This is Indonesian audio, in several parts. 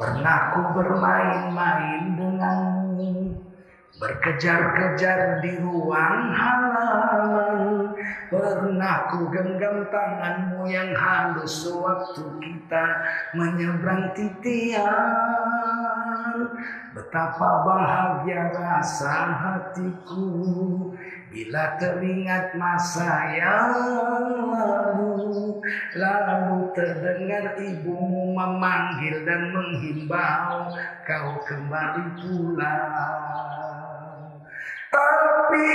Pernah ku bermain-main denganmu Berkejar-kejar di ruang halaman. Pernah ku genggam tanganmu yang halus Sewaktu kita menyeberang titian. Betapa bahagia rasa hatiku Bila teringat masa yang lalu. Lalu terdengar ibumu memanggil dan menghimbau Kau kembali pulang Tapi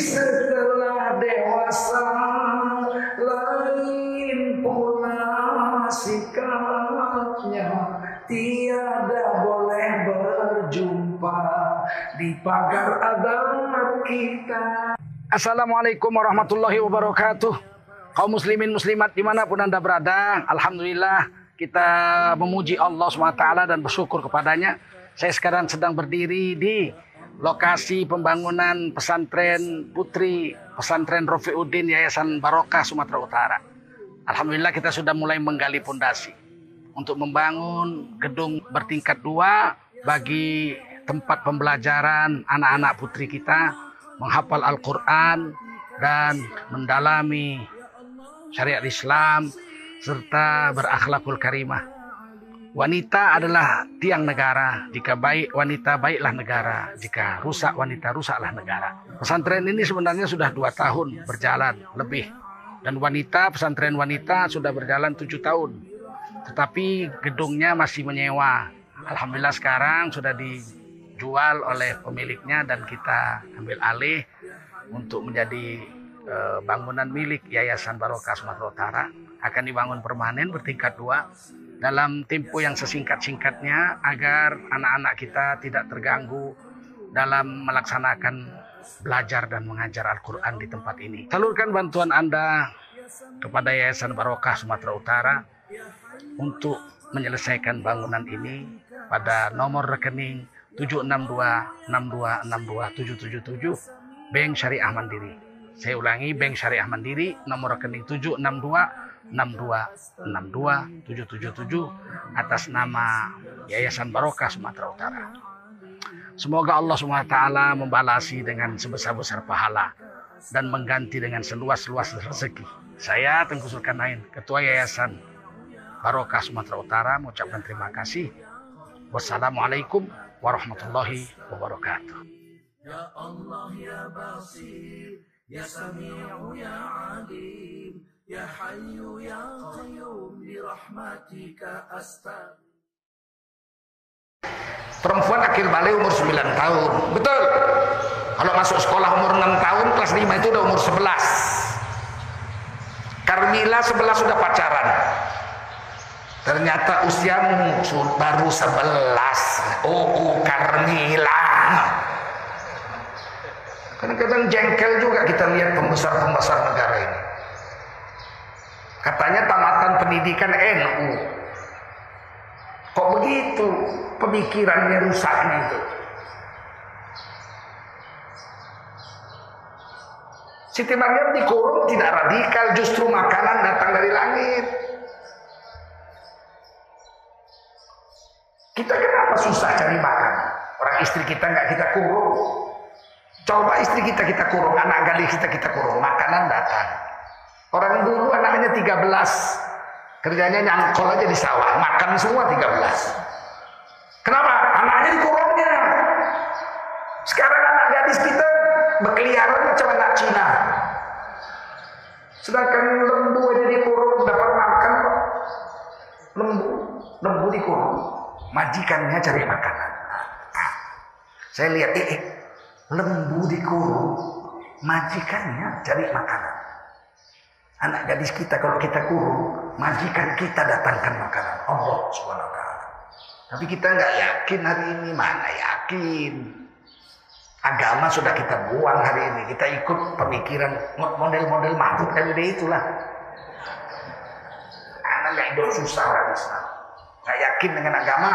setelah dewasa Lain pula sikapnya Tiada boleh berjumpa di pagar adat kita. Assalamualaikum warahmatullahi wabarakatuh. Kaum muslimin muslimat di mana pun anda berada, Alhamdulillah kita memuji Allah SWT dan bersyukur kepadanya. Saya sekarang sedang berdiri di lokasi pembangunan pesantren putri pesantren Rofiuddin Yayasan Barokah Sumatera Utara. Alhamdulillah kita sudah mulai menggali pondasi untuk membangun gedung bertingkat dua bagi tempat pembelajaran anak-anak putri kita menghafal Al-Quran dan mendalami syariat Islam serta berakhlakul karimah. Wanita adalah tiang negara. Jika baik wanita, baiklah negara. Jika rusak wanita, rusaklah negara. Pesantren ini sebenarnya sudah dua tahun berjalan lebih. Dan wanita, pesantren wanita sudah berjalan tujuh tahun. Tetapi gedungnya masih menyewa. Alhamdulillah sekarang sudah dijual oleh pemiliknya dan kita ambil alih untuk menjadi eh, bangunan milik Yayasan Barokah Sumatera Utara. Akan dibangun permanen bertingkat dua dalam tempo yang sesingkat-singkatnya agar anak-anak kita tidak terganggu dalam melaksanakan belajar dan mengajar Al-Quran di tempat ini. Salurkan bantuan Anda kepada Yayasan Barokah Sumatera Utara untuk menyelesaikan bangunan ini pada nomor rekening 762626277 Bank Syariah Mandiri. Saya ulangi Bank Syariah Mandiri nomor rekening 76262627777 atas nama Yayasan Barokah Sumatera Utara. Semoga Allah SWT membalasi dengan sebesar-besar pahala dan mengganti dengan seluas-luas rezeki. Saya Tengku Sulkarnain, Ketua Yayasan Barokah Sumatera Utara mengucapkan terima kasih. Wassalamualaikum warahmatullahi wabarakatuh. Ya Allah ya Basir Ya Sami'u ya Alim Ya Hayyu ya Qayyum Bi rahmatika astagfir Perempuan akhir balik umur 9 tahun. Betul. Kalau masuk sekolah umur 6 tahun, kelas 5 itu udah umur 11. Carmila 11 sudah pacaran. Ternyata usiamu baru 11. Oh, oh Carmila. Kadang-kadang jengkel juga kita lihat pembesar-pembesar negara ini. Katanya tamatan pendidikan NU. Kok begitu pemikirannya rusaknya itu? Siti Maryam dikurung tidak radikal, justru makanan datang dari langit. Kita kenapa susah cari makan? Orang istri kita nggak kita kurung. Coba istri kita kita kurung, anak gadis kita kita kurung, makanan datang. Orang dulu anaknya 13, kerjanya nyangkol aja di sawah, makan semua 13. Kenapa? Anaknya dikurungnya. Sekarang anak gadis kita berkeliaran macam anak Cina. Sedangkan lembu aja dikurung dapat makan. Lembu, lembu dikurung. Majikannya cari makanan. Nah, saya lihat, eh, eh, lembu dikurung, majikannya cari makanan. Anak gadis kita kalau kita kurung, majikan kita datangkan makanan. Allah subhanahu wa ta'ala. Tapi kita nggak yakin hari ini, mana yakin. Agama sudah kita buang hari ini. Kita ikut pemikiran model-model Mahfud MD itulah. Anak nggak hidup susah orang Islam. Nggak yakin dengan agama.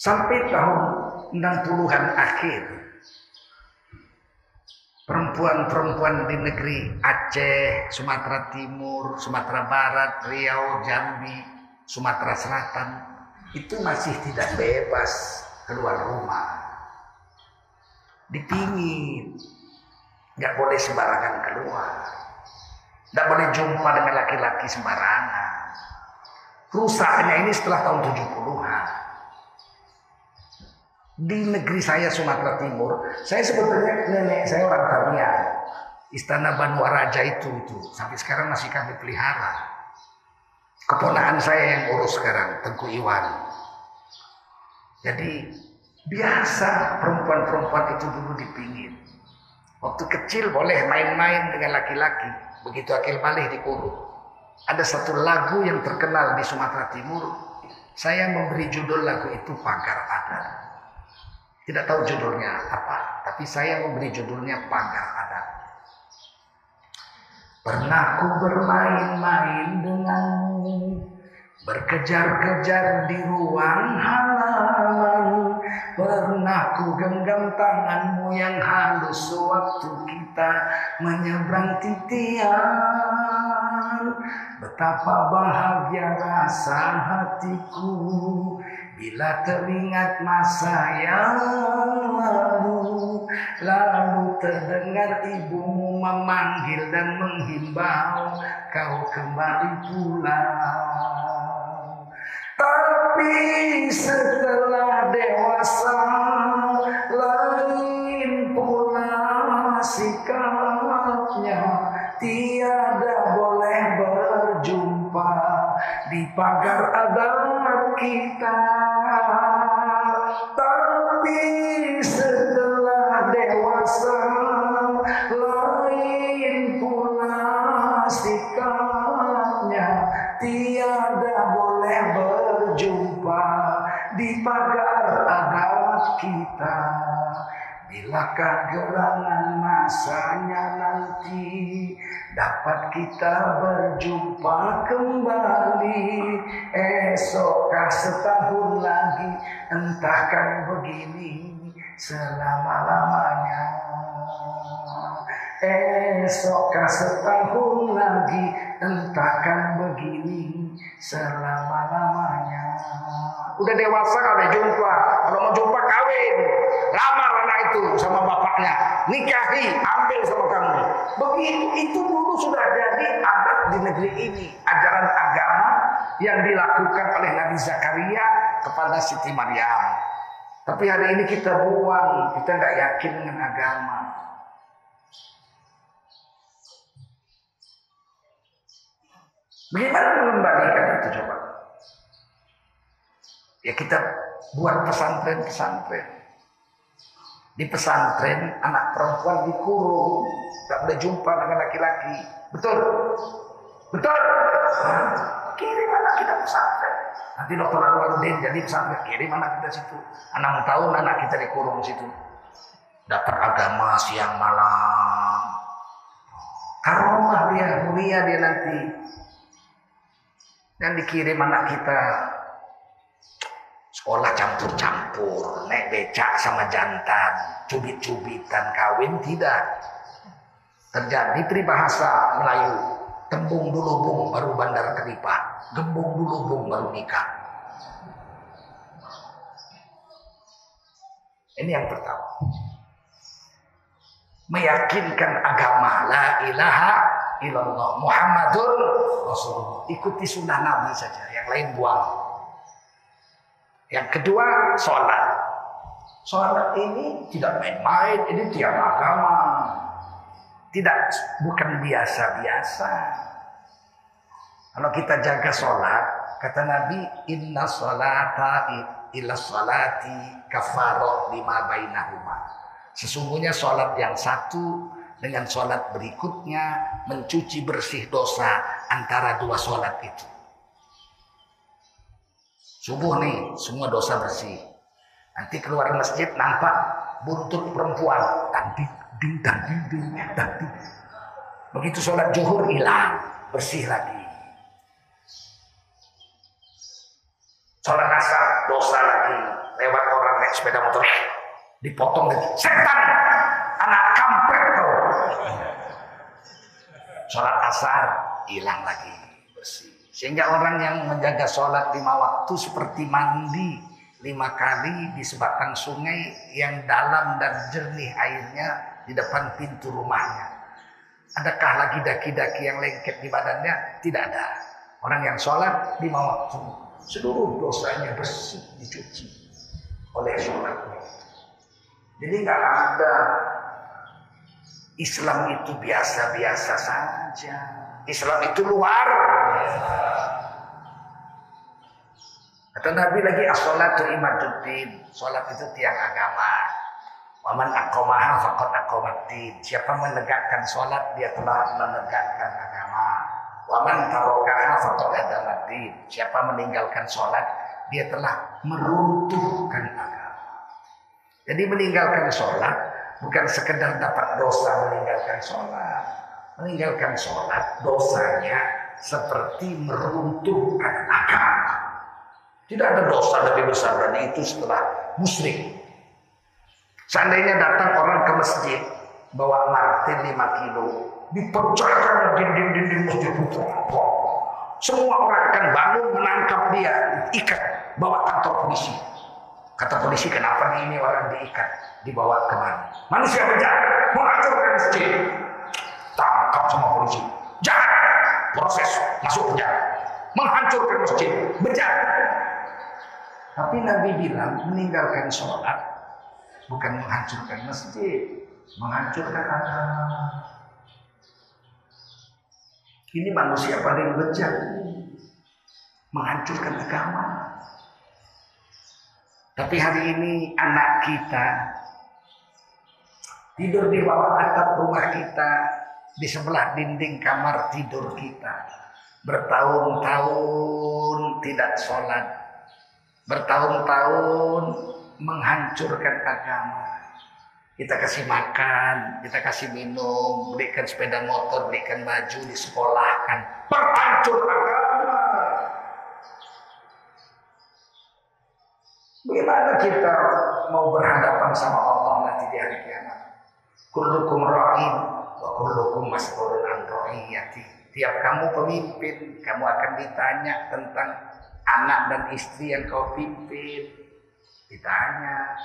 Sampai tahun 60-an akhir perempuan-perempuan di negeri Aceh, Sumatera Timur, Sumatera Barat, Riau, Jambi, Sumatera Selatan itu masih tidak bebas keluar rumah. Dipingin, nggak boleh sembarangan keluar, nggak boleh jumpa dengan laki-laki sembarangan. Rusaknya ini setelah tahun 70-an di negeri saya Sumatera Timur, saya sebetulnya nenek saya orang Tamiang. Istana Banu Raja itu itu sampai sekarang masih kami pelihara. Keponakan saya yang urus sekarang, Tengku Iwan. Jadi biasa perempuan-perempuan itu dulu dipingin. Waktu kecil boleh main-main dengan laki-laki. Begitu akil balik dikurung. Ada satu lagu yang terkenal di Sumatera Timur. Saya memberi judul lagu itu Pagar Adat. Tidak tahu judulnya apa, tapi saya memberi judulnya Pagar Adat. Pernah ku bermain-main denganmu, berkejar-kejar di ruang halaman. Pernah ku genggam tanganmu yang halus sewaktu kita menyeberang titian. Betapa bahagia rasa hatiku Bila teringat masa yang lalu Lalu terdengar ibumu memanggil dan menghimbau Kau kembali pulang. Tapi setelah dewasa Lain pula sikapnya. Tiada boleh berjumpa Di pagar adat kita. Tapi setelah dewasa Lain pula sikapnya. Tiada boleh berjumpa Di pagar adat kita. Bilakah gerangan masanya nanti Dapat kita berjumpa kembali. Esokkah setahun lagi Entahkan begini selama-lamanya Esokkah setahun lagi Entahkan begini selama-lamanya. Udah dewasa kalau jumpa? Kalau mau jumpa kawin. Lamar anak itu sama bapaknya. Nikahi, ambil sama kamu. Begitu itu dulu sudah jadi adat di negeri ini. Ajaran agama yang dilakukan oleh Nabi Zakaria kepada Siti Maryam. Tapi hari ini kita buang. Kita nggak yakin dengan agama Bagaimana mengembalikan itu coba? Ya kita buat pesantren-pesantren. Di pesantren anak perempuan dikurung, tak boleh jumpa dengan laki-laki. Betul? Betul? Kirim anak kita pesantren. Nanti dokter Anwaruddin jadi pesantren, kirim anak kita situ. Enam tahun anak kita dikurung situ. Dapat agama siang malam. Karomah dia, mulia dia nanti. Dan dikirim anak kita sekolah campur-campur, naik becak sama jantan, cubit-cubitan, kawin tidak. Terjadi peribahasa Melayu, tembung dulu bung baru bandar keripat, gembung dulu bung baru nikah. Ini yang pertama. Meyakinkan agama la ilaha illallah Muhammadun Rasulullah. Ikuti sunnah Nabi saja, yang lain buang. Yang kedua, sholat. Sholat ini tidak main-main, ini tiap agama. Tidak, bukan biasa-biasa. Kalau kita jaga sholat, kata Nabi, Inna sholata illa sholati kafaroh lima bainahuma. Sesungguhnya sholat yang satu dengan sholat berikutnya mencuci bersih dosa antara dua sholat itu. Subuh nih, semua dosa bersih. Nanti keluar masjid nampak buntut perempuan. Tadi, ding, tadi, ding, tadi. Begitu sholat zuhur hilang, bersih lagi. Sholat asar, dosa lagi. Lewat orang naik sepeda motor, dipotong lagi. Setan, anak kampret kau. Sholat asar hilang lagi bersih. Sehingga orang yang menjaga sholat lima waktu seperti mandi lima kali di sebatang sungai yang dalam dan jernih airnya di depan pintu rumahnya. Adakah lagi daki-daki yang lengket di badannya? Tidak ada. Orang yang sholat lima waktu, seluruh dosanya bersih dicuci oleh sholatnya. Jadi nggak ada Islam itu biasa-biasa saja. Islam itu luar Kata Nabi lagi as-salatu imaduddin. Salat itu tiang agama. Waman aqamaha faqad aqamaddin. Siapa menegakkan salat dia telah menegakkan agama. Waman tarakaha faqad adamaddin. Siapa meninggalkan salat dia telah meruntuhkan agama. Jadi meninggalkan sholat bukan sekedar dapat dosa meninggalkan sholat. Meninggalkan sholat dosanya seperti meruntuhkan agama. Tidak ada dosa lebih besar dari itu setelah musyrik. Seandainya datang orang ke masjid bawa martil 5 kilo, dipecahkan dinding-dinding masjid Semua orang akan bangun menangkap dia, ikat, bawa kantor polisi. Kata polisi, kenapa ini orang diikat, dibawa ke mana? Manusia berjalan, menghancurkan masjid. Tangkap sama polisi. Jangan proses masuk penjara. Menghancurkan masjid, berjalan. Tapi Nabi bilang meninggalkan sholat bukan menghancurkan masjid, menghancurkan agama. Ini manusia paling bejat. Menghancurkan agama. Tapi hari ini anak kita tidur di bawah atap rumah kita, di sebelah dinding kamar tidur kita. Bertahun-tahun tidak sholat. Bertahun-tahun menghancurkan agama. Kita kasih makan, kita kasih minum, berikan sepeda motor, berikan baju, disekolahkan. Perhancur agama. Bagaimana kita mau berhadapan sama Allah nanti di hari kiamat? Kullukum ra'in wa kullukum mas'ulun. Tiap kamu pemimpin, kamu akan ditanya tentang anak dan istri yang kau pimpin. Ditanya,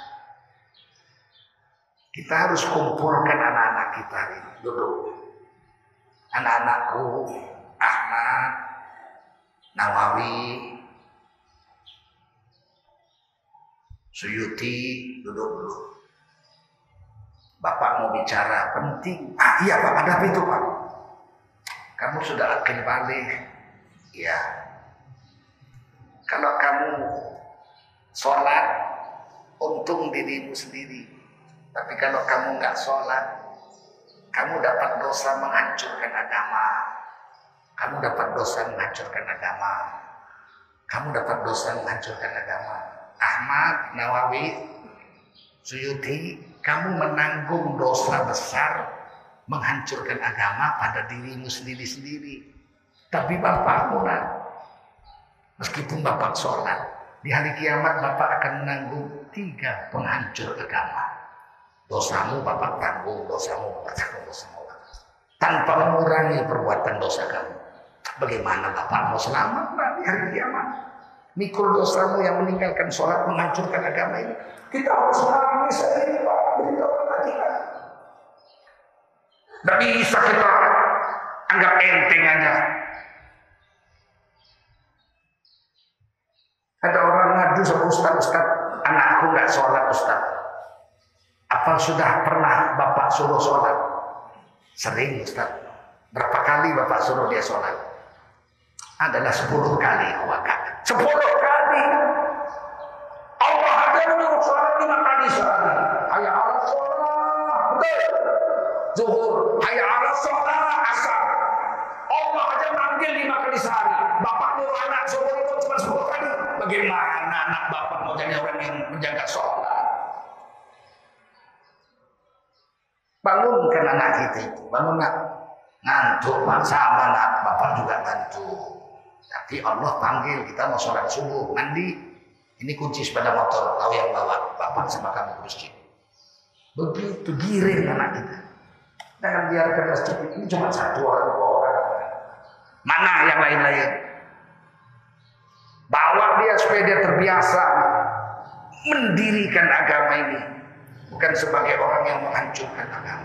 kita harus kumpulkan anak-anak kita ini. Duduk. Anak-anakku, Ahmad, Nawawi, Suyuti, duduk dulu. Bapak mau bicara penting. Ah iya Pak, ada itu Pak? Kamu sudah akan balik. Ya. Kalau kamu sholat, untung dirimu sendiri. Tapi kalau kamu nggak sholat, kamu dapat dosa menghancurkan agama. Kamu dapat dosa menghancurkan agama. Kamu dapat dosa menghancurkan agama. Ahmad Nawawi Suyuti, kamu menanggung dosa besar menghancurkan agama pada dirimu sendiri-sendiri. Tapi bapakmu nak, meskipun bapak sholat, di hari kiamat bapak akan menanggung tiga penghancur agama. Dosamu bapak tanggung, dosamu bapak tanggung, dosamu tanpa mengurangi perbuatan dosa kamu. Bagaimana bapak mau selamat di hari kiamat? Mikul dosamu yang meninggalkan sholat menghancurkan agama ini. Kita harus menangis ini Pak. Beritahu kita. Tidak bisa kita anggap enteng aja. Ada orang ngadu sama Ustaz, Ustaz, anakku nggak sholat Ustaz. Apa sudah pernah Bapak suruh sholat? Sering Ustaz. Berapa kali Bapak suruh dia sholat? Adalah sepuluh kali wakak. Sepuluh kali. Allah menyuruh sholat lima kali sehari. Hayya ala sholat. Zuhur. Hayya ala sholat. Asar. Allah aja manggil lima kali sehari. Bapak nyuruh anak suruh itu cuma sepuluh kali. Bagaimana anak bapak mau jadi orang yang menjaga sholat? Bangunkan anak kita itu. Bangun nak. Ngantuk sama nak. Bapak juga ngantuk. Tapi Allah panggil kita mau sholat subuh, mandi. Ini kunci sepeda motor, tahu yang bawa bapak sama kamu ke masjid. Begitu giring anak kita. Jangan biarkan masjid ini cuma satu orang dua orang. Mana yang lain-lain? Bawa dia supaya dia terbiasa mendirikan agama ini. Bukan sebagai orang yang menghancurkan agama.